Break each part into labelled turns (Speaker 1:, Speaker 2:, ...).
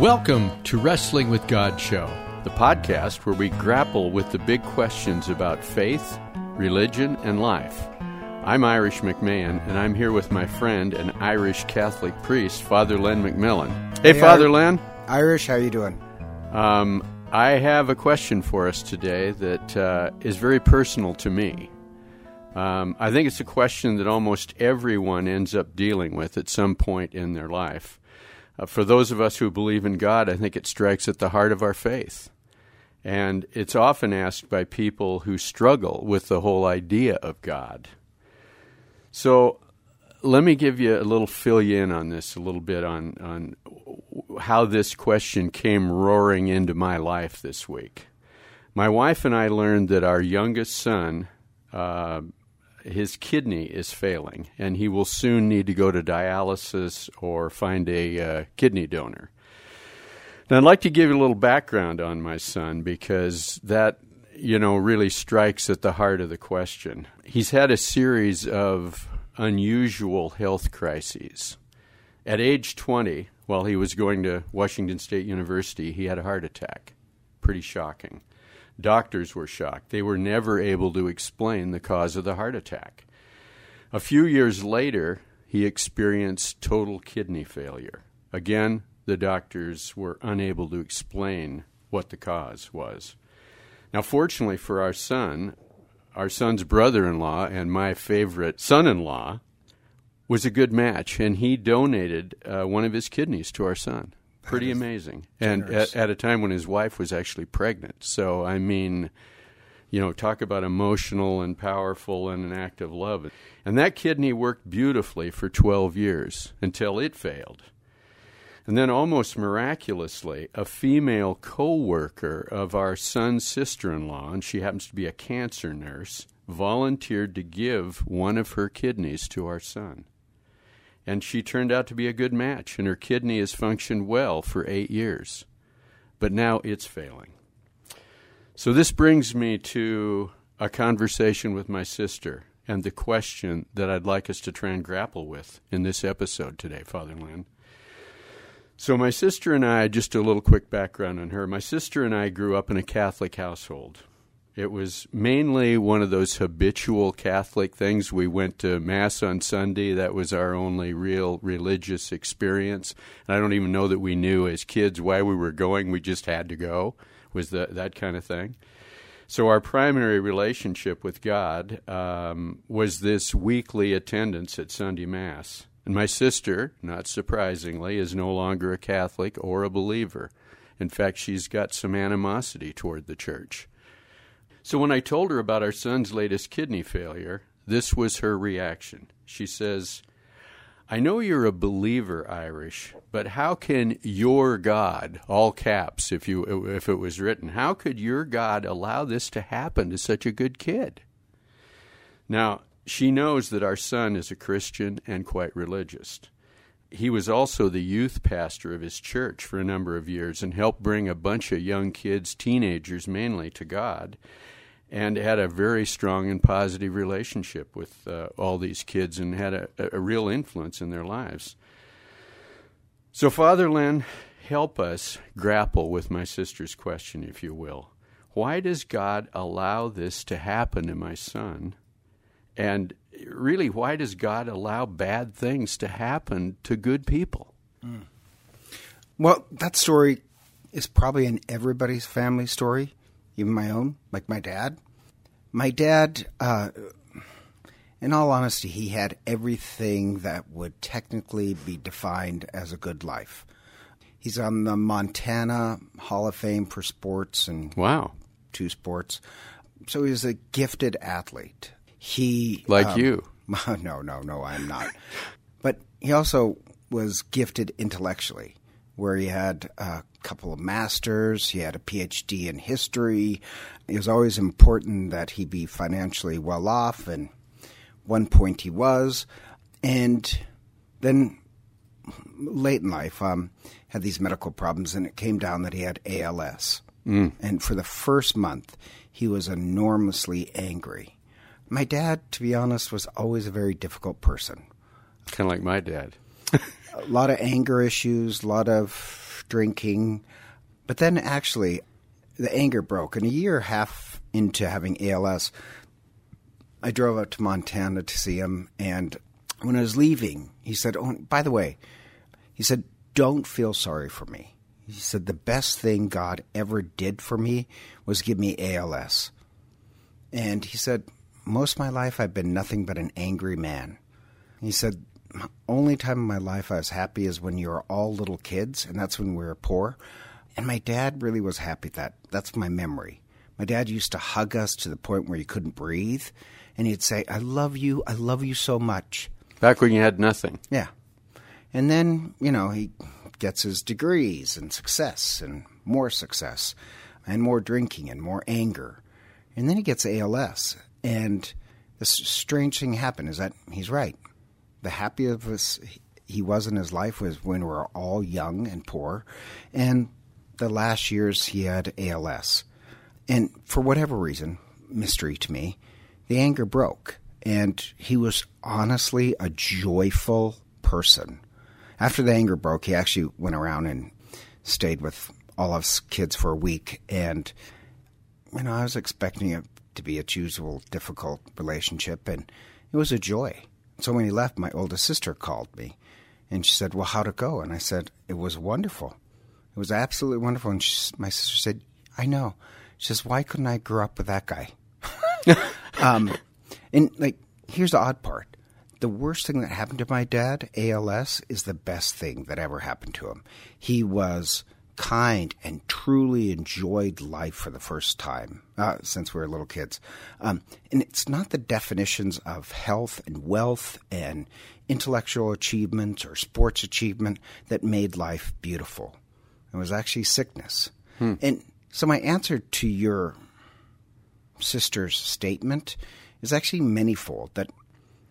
Speaker 1: Welcome to Wrestling with God show.
Speaker 2: the podcast where we grapple with the big questions about faith, religion, and life. I'm Irish McMahon, and I'm here with my friend and Irish Catholic priest, Father Len McMillan. Hey,
Speaker 3: Hey,
Speaker 2: Father
Speaker 3: Ir-
Speaker 2: Len.
Speaker 3: Irish, how you doing?
Speaker 2: Um, I have a question for us today that uh, is very personal to me. Um, I think it's a question that almost everyone ends up dealing with at some point in their life. Uh, for those of us who believe in God, I think it strikes at the heart of our faith. And it's often asked by people who struggle with the whole idea of God. So let me give you a little fill you in on this a little bit on, on how this question came roaring into my life this week. My wife and I learned that our youngest son, uh, his kidney is failing, and he will soon need to go to dialysis or find a uh, kidney donor. Now, I'd like to give you a little background on my son because that, you know, really strikes at the heart of the question. He's had a series of unusual health crises. At age 20, while he was going to Washington State University, he had a heart attack. Pretty shocking. Doctors were shocked. They were never able to explain the cause of the heart attack. A few years later, he experienced total kidney failure. Again, the doctors were unable to explain what the cause was. Now, fortunately for our son, our son's brother in law and my favorite son in law was a good match, and he donated uh, one of his kidneys to our son. Pretty amazing. And at, at a time when his wife was actually pregnant. So, I mean, you know, talk about emotional and powerful and an act of love. And that kidney worked beautifully for 12 years until it failed. And then, almost miraculously, a female co worker of our son's sister in law, and she happens to be a cancer nurse, volunteered to give one of her kidneys to our son. And she turned out to be a good match, and her kidney has functioned well for eight years. But now it's failing. So, this brings me to a conversation with my sister and the question that I'd like us to try and grapple with in this episode today, Father Len. So, my sister and I, just a little quick background on her. My sister and I grew up in a Catholic household. It was mainly one of those habitual Catholic things. We went to Mass on Sunday. That was our only real religious experience. And I don't even know that we knew as kids why we were going. We just had to go, was the, that kind of thing. So, our primary relationship with God um, was this weekly attendance at Sunday Mass. And my sister, not surprisingly, is no longer a Catholic or a believer. In fact, she's got some animosity toward the church. So when I told her about our son's latest kidney failure, this was her reaction. She says, I know you're a believer, Irish, but how can your God, all caps if you if it was written, how could your God allow this to happen to such a good kid? Now, she knows that our son is a Christian and quite religious. He was also the youth pastor of his church for a number of years and helped bring a bunch of young kids, teenagers mainly, to God, and had a very strong and positive relationship with uh, all these kids and had a, a real influence in their lives. So, Father Len, help us grapple with my sister's question, if you will. Why does God allow this to happen to my son? And really, why does God allow bad things to happen to good people?
Speaker 3: Well, that story is probably in everybody's family story, even my own, like my dad. My dad, uh, in all honesty, he had everything that would technically be defined as a good life. He's on the Montana Hall of Fame for sports and
Speaker 2: Wow.
Speaker 3: two sports. So he was a gifted athlete. He
Speaker 2: Like
Speaker 3: um,
Speaker 2: you.
Speaker 3: No, no, no, I'm not. but he also was gifted intellectually, where he had a couple of masters, he had a PhD in history. It was always important that he be financially well off, and one point he was. And then late in life, um, had these medical problems, and it came down that he had ALS. Mm. And for the first month, he was enormously angry. My dad, to be honest, was always a very difficult person.
Speaker 2: Kind of like my dad.
Speaker 3: A lot of anger issues, a lot of drinking. But then actually, the anger broke. And a year and a half into having ALS, I drove up to Montana to see him. And when I was leaving, he said, Oh, by the way, he said, don't feel sorry for me. He said, the best thing God ever did for me was give me ALS. And he said, most of my life I've been nothing but an angry man. He said, only time in my life I was happy is when you were all little kids, and that's when we were poor. And my dad really was happy that that's my memory. My dad used to hug us to the point where you couldn't breathe, and he'd say, I love you, I love you so much.
Speaker 2: Back when you had nothing.
Speaker 3: Yeah. And then, you know, he gets his degrees and success and more success and more drinking and more anger. And then he gets ALS. And this strange thing happened is that he's right. The happiest he was in his life was when we were all young and poor. And the last years he had ALS. And for whatever reason, mystery to me, the anger broke. And he was honestly a joyful person after the anger broke, he actually went around and stayed with all of his kids for a week. And, you know, I was expecting it to be a usual difficult relationship, and it was a joy. So when he left, my oldest sister called me, and she said, "Well, how'd it go?" And I said, "It was wonderful. It was absolutely wonderful." And she, my sister said, "I know." She says, "Why couldn't I grow up with that guy?" um, and like, here's the odd part: the worst thing that happened to my dad, ALS, is the best thing that ever happened to him. He was kind and truly enjoyed life for the first time uh, since we were little kids. Um, and it's not the definitions of health and wealth and intellectual achievement or sports achievement that made life beautiful. It was actually sickness. Hmm. And so my answer to your sister's statement is actually manyfold that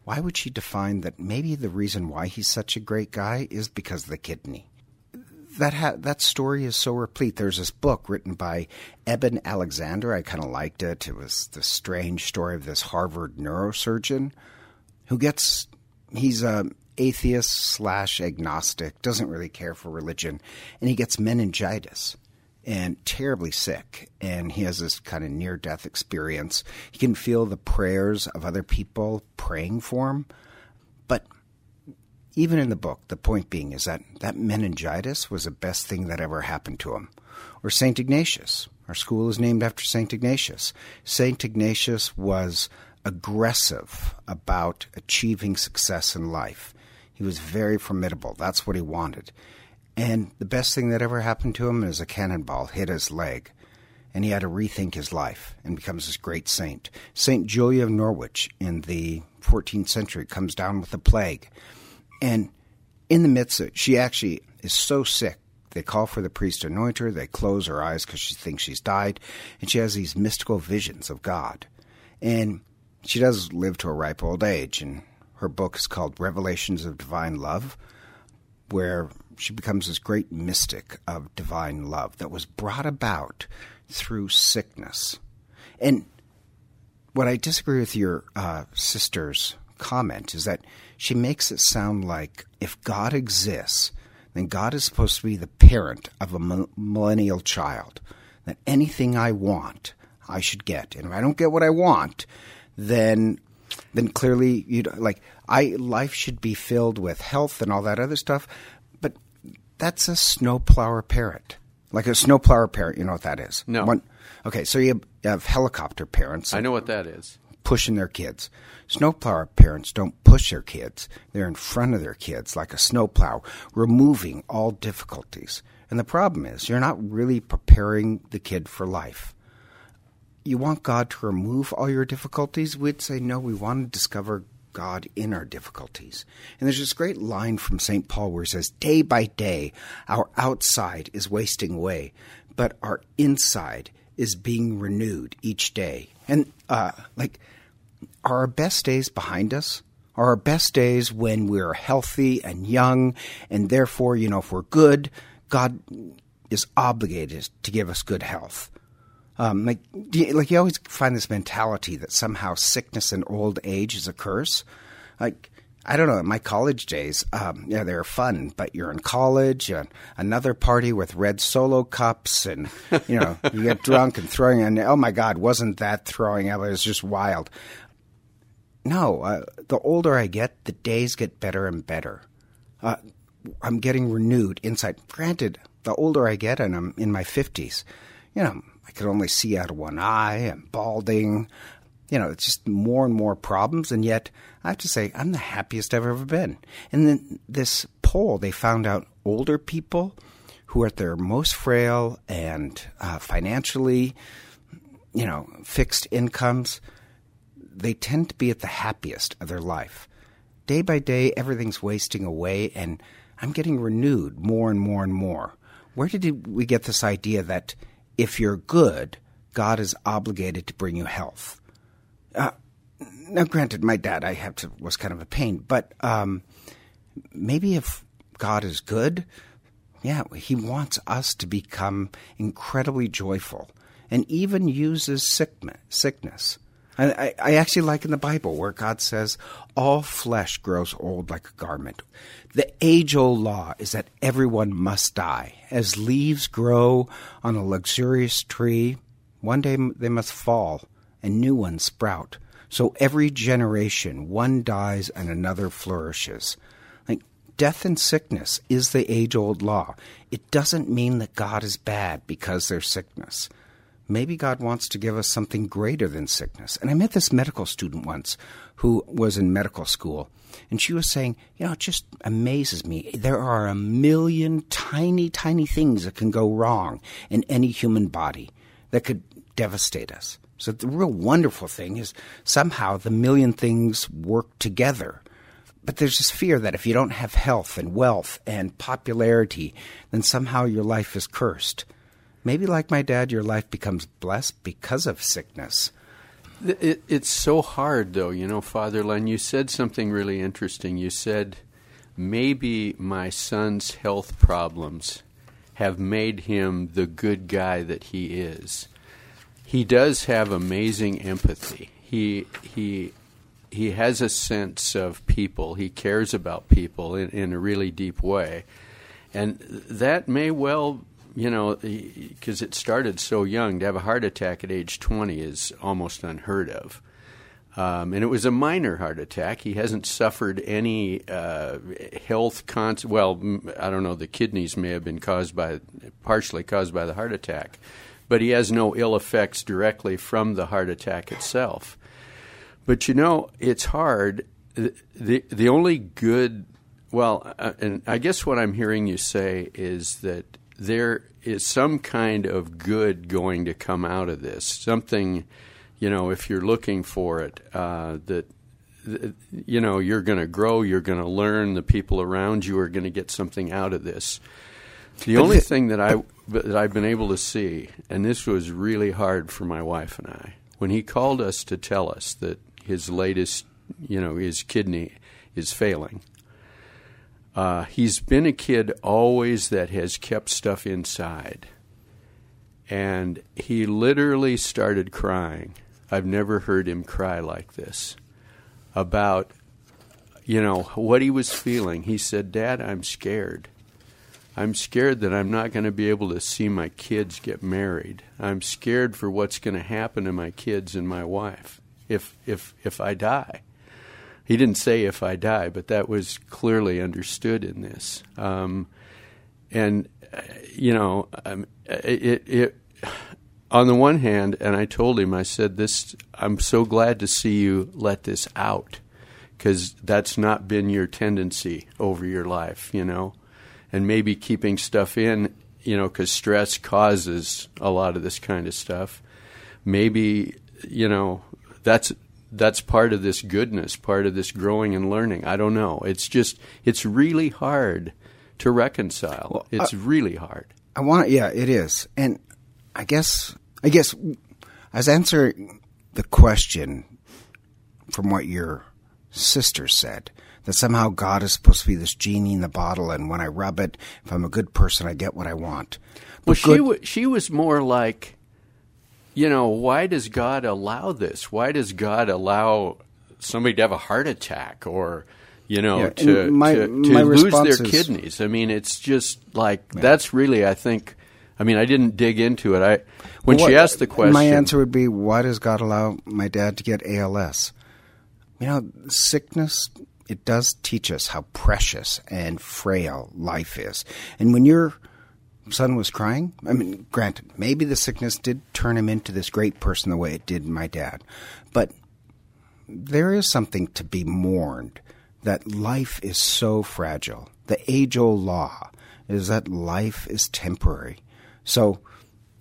Speaker 3: why would she define that maybe the reason why he's such a great guy is because of the kidney? That ha- that story is so replete. There's this book written by Eben Alexander. I kind of liked it. It was the strange story of this Harvard neurosurgeon who gets he's a atheist slash agnostic, doesn't really care for religion, and he gets meningitis and terribly sick. And he has this kind of near death experience. He can feel the prayers of other people praying for him. But even in the book, the point being is that that meningitis was the best thing that ever happened to him. Or St. Ignatius. Our school is named after St. Ignatius. St. Ignatius was aggressive about achieving success in life. He was very formidable. That's what he wanted. And the best thing that ever happened to him is a cannonball hit his leg. And he had to rethink his life and becomes this great saint. Saint Julian of Norwich in the 14th century comes down with a plague. And in the midst of it, she actually is so sick. They call for the priest to anoint her. They close her eyes because she thinks she's died. And she has these mystical visions of God. And she does live to a ripe old age. And her book is called Revelations of Divine Love, where she becomes this great mystic of divine love that was brought about through sickness. And what I disagree with your uh, sister's comment is that she makes it sound like if God exists, then God is supposed to be the parent of a millennial child. That anything I want, I should get, and if I don't get what I want, then then clearly you know, like I life should be filled with health and all that other stuff But that's a snowplower parent. Like a snowplower parent, you know what that is?
Speaker 2: No.
Speaker 3: One, okay, so you have, you have helicopter parents.
Speaker 2: I know what that is.
Speaker 3: Pushing their kids. Snowplower parents don't push their kids. They're in front of their kids like a snowplow, removing all difficulties. And the problem is, you're not really preparing the kid for life. You want God to remove all your difficulties? We'd say, no, we want to discover God in our difficulties. And there's this great line from St. Paul where he says, Day by day, our outside is wasting away, but our inside is being renewed each day. And, uh, like, are our best days behind us? Are our best days when we're healthy and young, and therefore, you know, if we're good, God is obligated to give us good health? Um, like, you, like you always find this mentality that somehow sickness and old age is a curse. Like, I don't know. In my college days, um, yeah, they were fun. But you're in college, and another party with red solo cups, and you know, you get drunk and throwing. And oh my God, wasn't that throwing? It was just wild. No, uh, the older I get, the days get better and better. Uh, I'm getting renewed insight. Granted, the older I get, and I'm in my fifties, you know, I can only see out of one eye. I'm balding. You know, it's just more and more problems, and yet I have to say I'm the happiest I've ever been. And then this poll, they found out older people who are at their most frail and uh, financially, you know, fixed incomes, they tend to be at the happiest of their life. Day by day, everything's wasting away, and I'm getting renewed more and more and more. Where did we get this idea that if you're good, God is obligated to bring you health. Uh, now, granted, my dad, I have to, was kind of a pain, but um, maybe if God is good, yeah, He wants us to become incredibly joyful, and even uses sickness. I, I actually like in the Bible where God says, All flesh grows old like a garment. The age old law is that everyone must die. As leaves grow on a luxurious tree, one day they must fall and new ones sprout. So every generation, one dies and another flourishes. Like death and sickness is the age old law. It doesn't mean that God is bad because there's sickness maybe God wants to give us something greater than sickness. And I met this medical student once who was in medical school, and she was saying, You know, it just amazes me. There are a million tiny, tiny things that can go wrong in any human body that could devastate us. So the real wonderful thing is somehow the million things work together. But there's this fear that if you don't have health and wealth and popularity, then somehow your life is cursed. Maybe, like my dad, your life becomes blessed because of sickness.
Speaker 2: It, it's so hard, though. You know, Father Len, you said something really interesting. You said, maybe my son's health problems have made him the good guy that he is. He does have amazing empathy. He, he, he has a sense of people. He cares about people in, in a really deep way. And that may well you know, because it started so young, to have a heart attack at age 20 is almost unheard of. Um, and it was a minor heart attack. He hasn't suffered any uh, health cons. Well, I don't know. The kidneys may have been caused by, partially caused by the heart attack, but he has no ill effects directly from the heart attack itself. But you know, it's hard. the The only good, well, uh, and I guess what I'm hearing you say is that there is some kind of good going to come out of this. Something, you know, if you're looking for it, uh, that you know you're going to grow, you're going to learn. The people around you are going to get something out of this. The but only th- thing that I that I've been able to see, and this was really hard for my wife and I, when he called us to tell us that his latest, you know, his kidney is failing uh, he's been a kid always that has kept stuff inside. And he literally started crying. I've never heard him cry like this about, you know, what he was feeling. He said, Dad, I'm scared. I'm scared that I'm not going to be able to see my kids get married. I'm scared for what's going to happen to my kids and my wife if if if I die. He didn't say if I die, but that was clearly understood in this. Um, and uh, you know, um, it, it, on the one hand, and I told him, I said, "This, I'm so glad to see you let this out, because that's not been your tendency over your life, you know, and maybe keeping stuff in, you know, because stress causes a lot of this kind of stuff. Maybe, you know, that's that's part of this goodness, part of this growing and learning. I don't know. It's just it's really hard to reconcile. Well, it's really hard.
Speaker 3: I want yeah, it is. And I guess I guess as answering the question from what your sister said that somehow God is supposed to be this genie in the bottle, and when I rub it, if I'm a good person, I get what I want.
Speaker 2: But well, she w- she was more like you know, why does God allow this? Why does God allow somebody to have a heart attack or, you know,
Speaker 3: Yeah,
Speaker 2: to,
Speaker 3: my-
Speaker 2: to, to
Speaker 3: my
Speaker 2: lose their
Speaker 3: is-
Speaker 2: kidneys. I mean, it's just like that's really, I think. I mean, I didn't dig into it. I when
Speaker 3: What-
Speaker 2: she asked the question,
Speaker 3: My answer would be, why does God allow my dad to get ALS? You know, sickness, it does teach us how precious and frail life is. And when your son was crying, I mean, granted, maybe the sickness did turn him into this great person the way it did my dad. But there is something to be mourned that life is so fragile. The age old law is that life is temporary. So,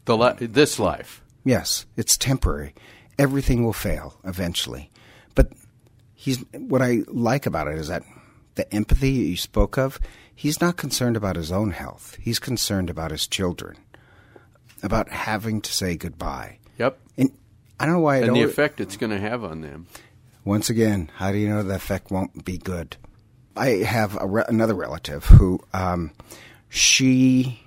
Speaker 2: the li- this life.
Speaker 3: Yes, it's temporary. Everything will fail eventually. But he's what I like about it is that the empathy you spoke of, he's not concerned about his own health. He's concerned about his children, about having to say goodbye.
Speaker 2: Yep,
Speaker 3: And I don't know why I
Speaker 2: and the effect it's going to have on them.
Speaker 3: Once again, how do you know the effect won't be good? I have a re- another relative who um, she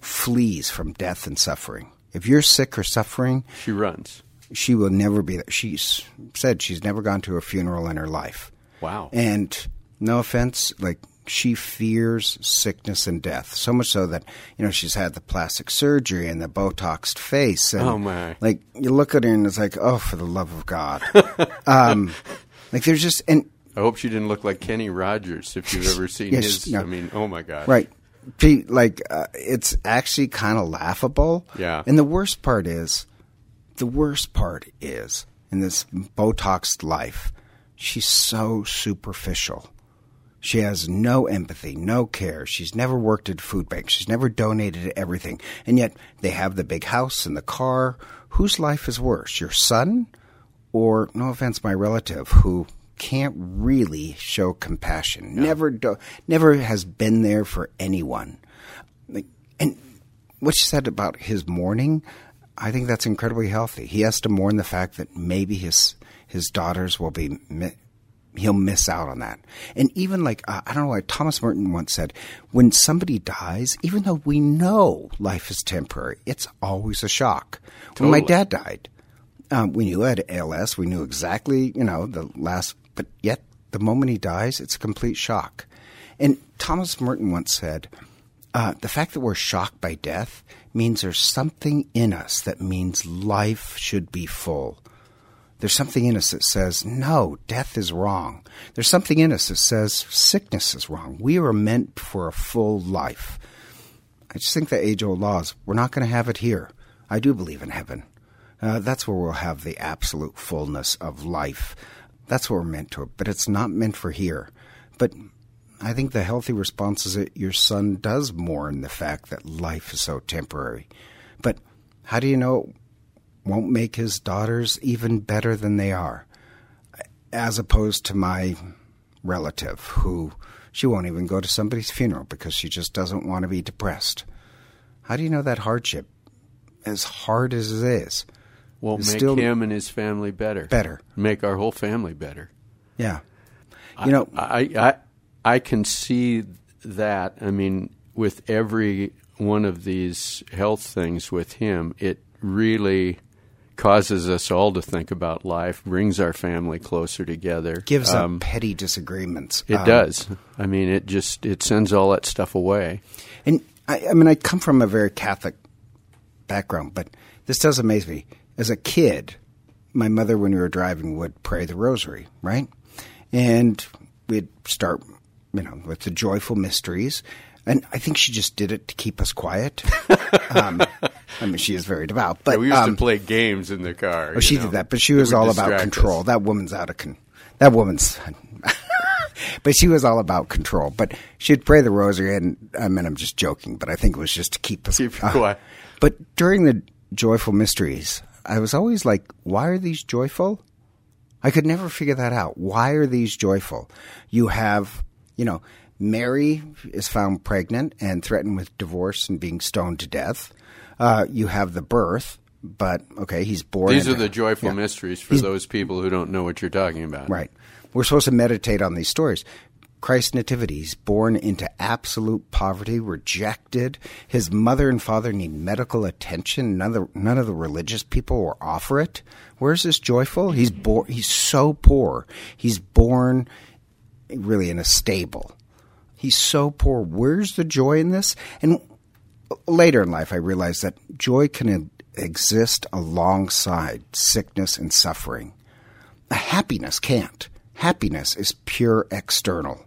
Speaker 3: flees from death and suffering. If you're sick or suffering,
Speaker 2: She runs.
Speaker 3: she will never be there. She's said she's never gone to a funeral in her life.
Speaker 2: Wow.
Speaker 3: And no offense, like she fears sickness and death so much so that you know she's had the plastic surgery and the botoxed face. And,
Speaker 2: Oh, my.
Speaker 3: Like you look at her and it's like, oh, for the love of God. um, like there's just and
Speaker 2: I hope she didn't look like Kenny Rogers if you've ever seen
Speaker 3: Yes,
Speaker 2: his.
Speaker 3: no.
Speaker 2: I mean, oh my God.
Speaker 3: Right. Like, uh, it's actually kind of laughable.
Speaker 2: Yeah.
Speaker 3: And the worst part is, the worst part is, in this Botoxed life, she's so superficial. She has no empathy, no care. She's never worked at food banks. She's never donated everything. And yet they have the big house and the car. Whose life is worse, your son or, no offense, my relative who can't really show compassion? Never, do, never has been there for anyone. Like, and what she said about his mourning, I think that's incredibly healthy. He has to mourn the fact that maybe his his daughters will be he'll miss out on that. And even like uh, I don't know why Thomas Merton once said, when somebody dies, even though we know life is temporary, it's always a shock. When my dad died, um, we knew he had ALS. We knew exactly, you know, the last, but yet the moment he dies, it's a complete shock. And Thomas Merton once said, uh, the fact that we're shocked by death means there's something in us that means life should be full. There's something in us that says, no, death is wrong. There's something in us that says sickness is wrong. We are meant for a full life. I just think the age old laws, we're not going to have it here. I do believe in heaven. Uh, that's where we'll have the absolute fullness of life. That's what we're meant to, but it's not meant for here. But I think the healthy response is that your son does mourn the fact that life is so temporary. But how do you know won't make his daughters even better than they are? As opposed to my relative who she won't even go to somebody's funeral because she just doesn't want to be depressed. How do you know that hardship, as hard as it is, It's
Speaker 2: make
Speaker 3: still-
Speaker 2: him and his family better.
Speaker 3: better?
Speaker 2: Make our whole family better.
Speaker 3: Yeah. You know,
Speaker 2: I, I I can see that. I mean, with every one of these health things with him, it really causes us all to think about life, brings our family closer together.
Speaker 3: gives
Speaker 2: Um,
Speaker 3: up petty disagreements.
Speaker 2: It
Speaker 3: Um,
Speaker 2: does. I mean, it just it sends all that stuff away.
Speaker 3: And I, I mean, I come from a very Catholic background, but this does amaze me. As a kid, my mother, when we were driving, would pray the rosary, right? And we'd start, you know, with the joyful mysteries. And I think she just did it to keep us quiet. um, I mean, she is very devout, but
Speaker 2: Yeah, we used
Speaker 3: um,
Speaker 2: to play games in the car.
Speaker 3: Oh, she
Speaker 2: know.
Speaker 3: did that, but she was all about control.
Speaker 2: us.
Speaker 3: That woman's out of con. That woman's. but she was all about control. But she'd pray the rosary, and I mean, I'm just joking, but I think it was just to keep us
Speaker 2: Keep
Speaker 3: uh,
Speaker 2: quiet.
Speaker 3: But during the joyful mysteries, I was always like, "Why are these joyful?" I could never figure that out. Why are these joyful? You have, you know, Mary is found pregnant and threatened with divorce and being stoned to death. Uh, you have the birth, but okay, he's born.
Speaker 2: These are the joyful
Speaker 3: yeah.
Speaker 2: mysteries for those people who don't know what you're talking about.
Speaker 3: Right. We're supposed to meditate on these stories. Christ's nativity, he's born into absolute poverty, rejected. His mother and father need medical attention. None of the, none of the religious people will offer it. Where's this joyful? He's born. He's so poor. He's born really in a stable. He's so poor. Where's the joy in this? And later in life, I realized that joy can exist alongside sickness and suffering. Happiness can't. Happiness is pure external.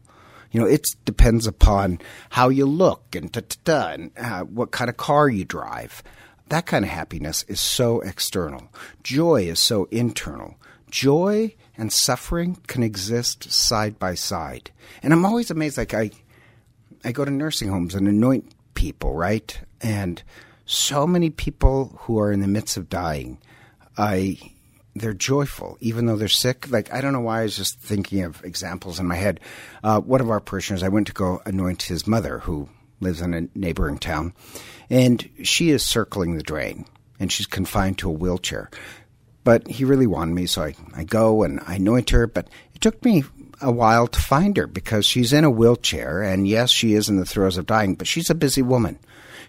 Speaker 3: You know, it depends upon how you look and and uh, what kind of car you drive. That kind of happiness is so external. Joy is so internal. Joy and suffering can exist side by side. And I'm always amazed. Like I, I go to nursing homes and anoint people, right? And so many people who are in the midst of dying, I they're joyful even though they're sick. Like I don't know why I was just thinking of examples in my head. Uh, one of our parishioners, I went to go anoint his mother, who lives in a neighboring town, and she is circling the drain, and she's confined to a wheelchair. But he really wanted me, so I, I go and I anoint her. But it took me a while to find her because she's in a wheelchair, and yes, she is in the throes of dying, but she's a busy woman.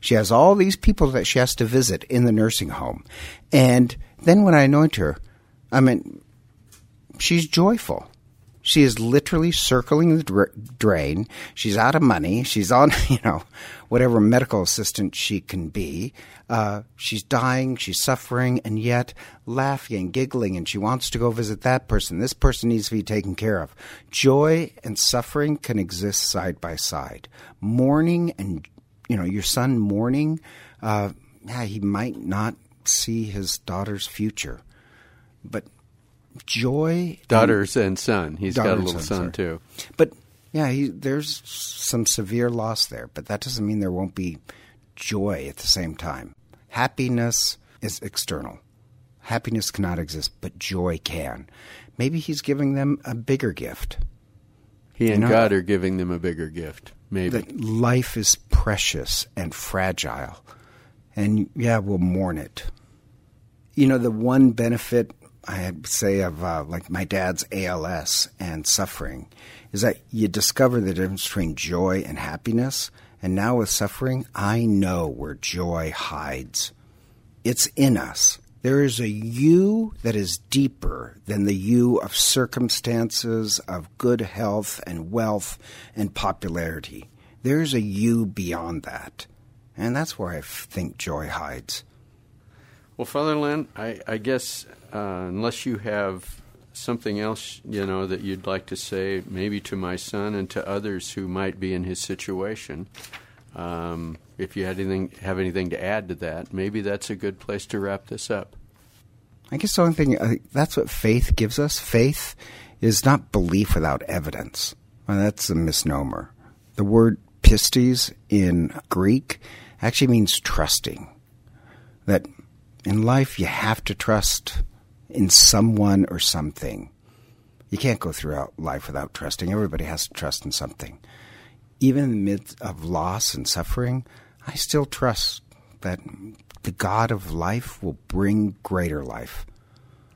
Speaker 3: She has all these people that she has to visit in the nursing home. And then when I anoint her, I mean, she's joyful. She is literally circling the drain. She's out of money. She's on, you know, whatever medical assistant she can be. Uh, she's dying. She's suffering, and yet laughing and giggling. And she wants to go visit that person. This person needs to be taken care of. Joy and suffering can exist side by side. Mourning and, you know, your son mourning. Uh, yeah, he might not see his daughter's future but joy.
Speaker 2: Daughters and, and son. He's got a little son, son too.
Speaker 3: But yeah, he, there's some severe loss there, but that doesn't mean there won't be joy at the same time. Happiness is external. Happiness cannot exist, but joy can. Maybe he's giving them a bigger gift.
Speaker 2: He and you know, God are giving them a bigger gift. Maybe
Speaker 3: that life is precious and fragile, and yeah, we'll mourn it. You know, the one benefit I say of uh, like my dad's ALS and suffering is that you discover the difference between joy and happiness. And now with suffering, I know where joy hides. It's in us. There is a you that is deeper than the you of circumstances, of good health and wealth and popularity. There's a you beyond that. And that's where I think joy hides.
Speaker 2: Well, Father Len, I, I guess uh, unless you have something else, you know, that you'd like to say, maybe to my son and to others who might be in his situation, um, if you had anything, have anything to add to that, maybe that's a good place to wrap this up.
Speaker 3: I guess the only thing that's what faith gives us. Faith is not belief without evidence. Well, that's a misnomer. The word pistis in Greek actually means trusting. That in life, you have to trust in someone or something. You can't go throughout life without trusting. Everybody has to trust in something. Even in the midst of loss and suffering, I still trust that the God of life will bring greater life.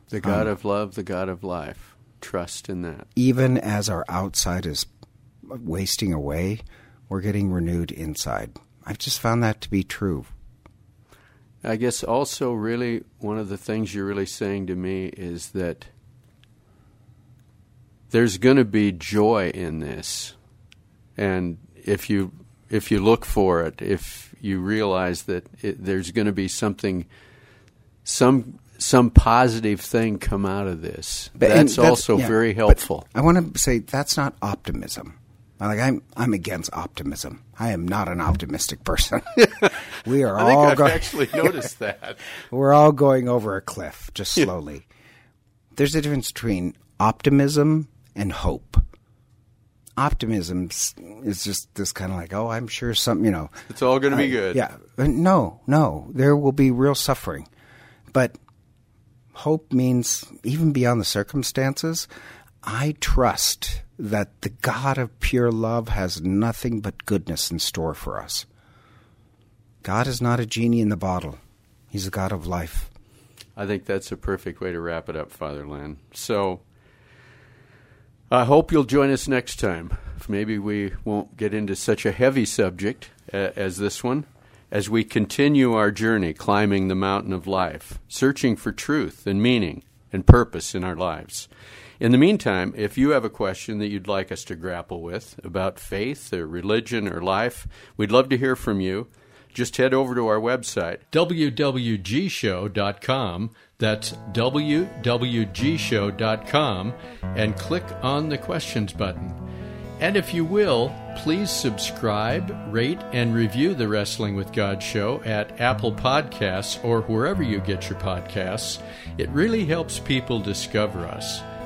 Speaker 2: The God um, of love, the God of life. Trust in that.
Speaker 3: Even as our outside is wasting away, we're getting renewed inside. I've just found that to be true
Speaker 2: I guess also, really, one of the things you're really saying to me is that there's going to be joy in this, and if you if you look for it, if you realize that it, there's going to be something, some some positive thing come out of this, but, that's, that's, also yeah, very helpful.
Speaker 3: I want to say that's not optimism. Like I'm, I'm against optimism. I am not an optimistic person. we are
Speaker 2: I
Speaker 3: all
Speaker 2: I've
Speaker 3: going.
Speaker 2: Actually, noticed that
Speaker 3: we're all going over a cliff, just slowly. There's a difference between optimism and hope. Optimism is just this kind of like, oh, I'm sure something, you know.
Speaker 2: It's all going to be good.
Speaker 3: Yeah. No, no. There will be real suffering. But hope means, even beyond the circumstances, I trust that the God of pure love has nothing but goodness in store for us. God is not a genie in the bottle, He's a God of life.
Speaker 2: I think that's a perfect way to wrap it up, Father Len. So I hope you'll join us next time. Maybe we won't get into such a heavy subject uh, as this one as we continue our journey climbing the mountain of life, searching for truth and meaning and purpose in our lives.
Speaker 4: In the meantime, if you have a question that you'd like us to grapple with about faith or religion or life, we'd love to hear from you. Just head over to our website,
Speaker 2: wwgshow.com. That's wwgshow.com and click on the questions button. And if you will, please subscribe, rate, and review the Wrestling with God show at Apple Podcasts or wherever you get your podcasts. It really helps people discover us.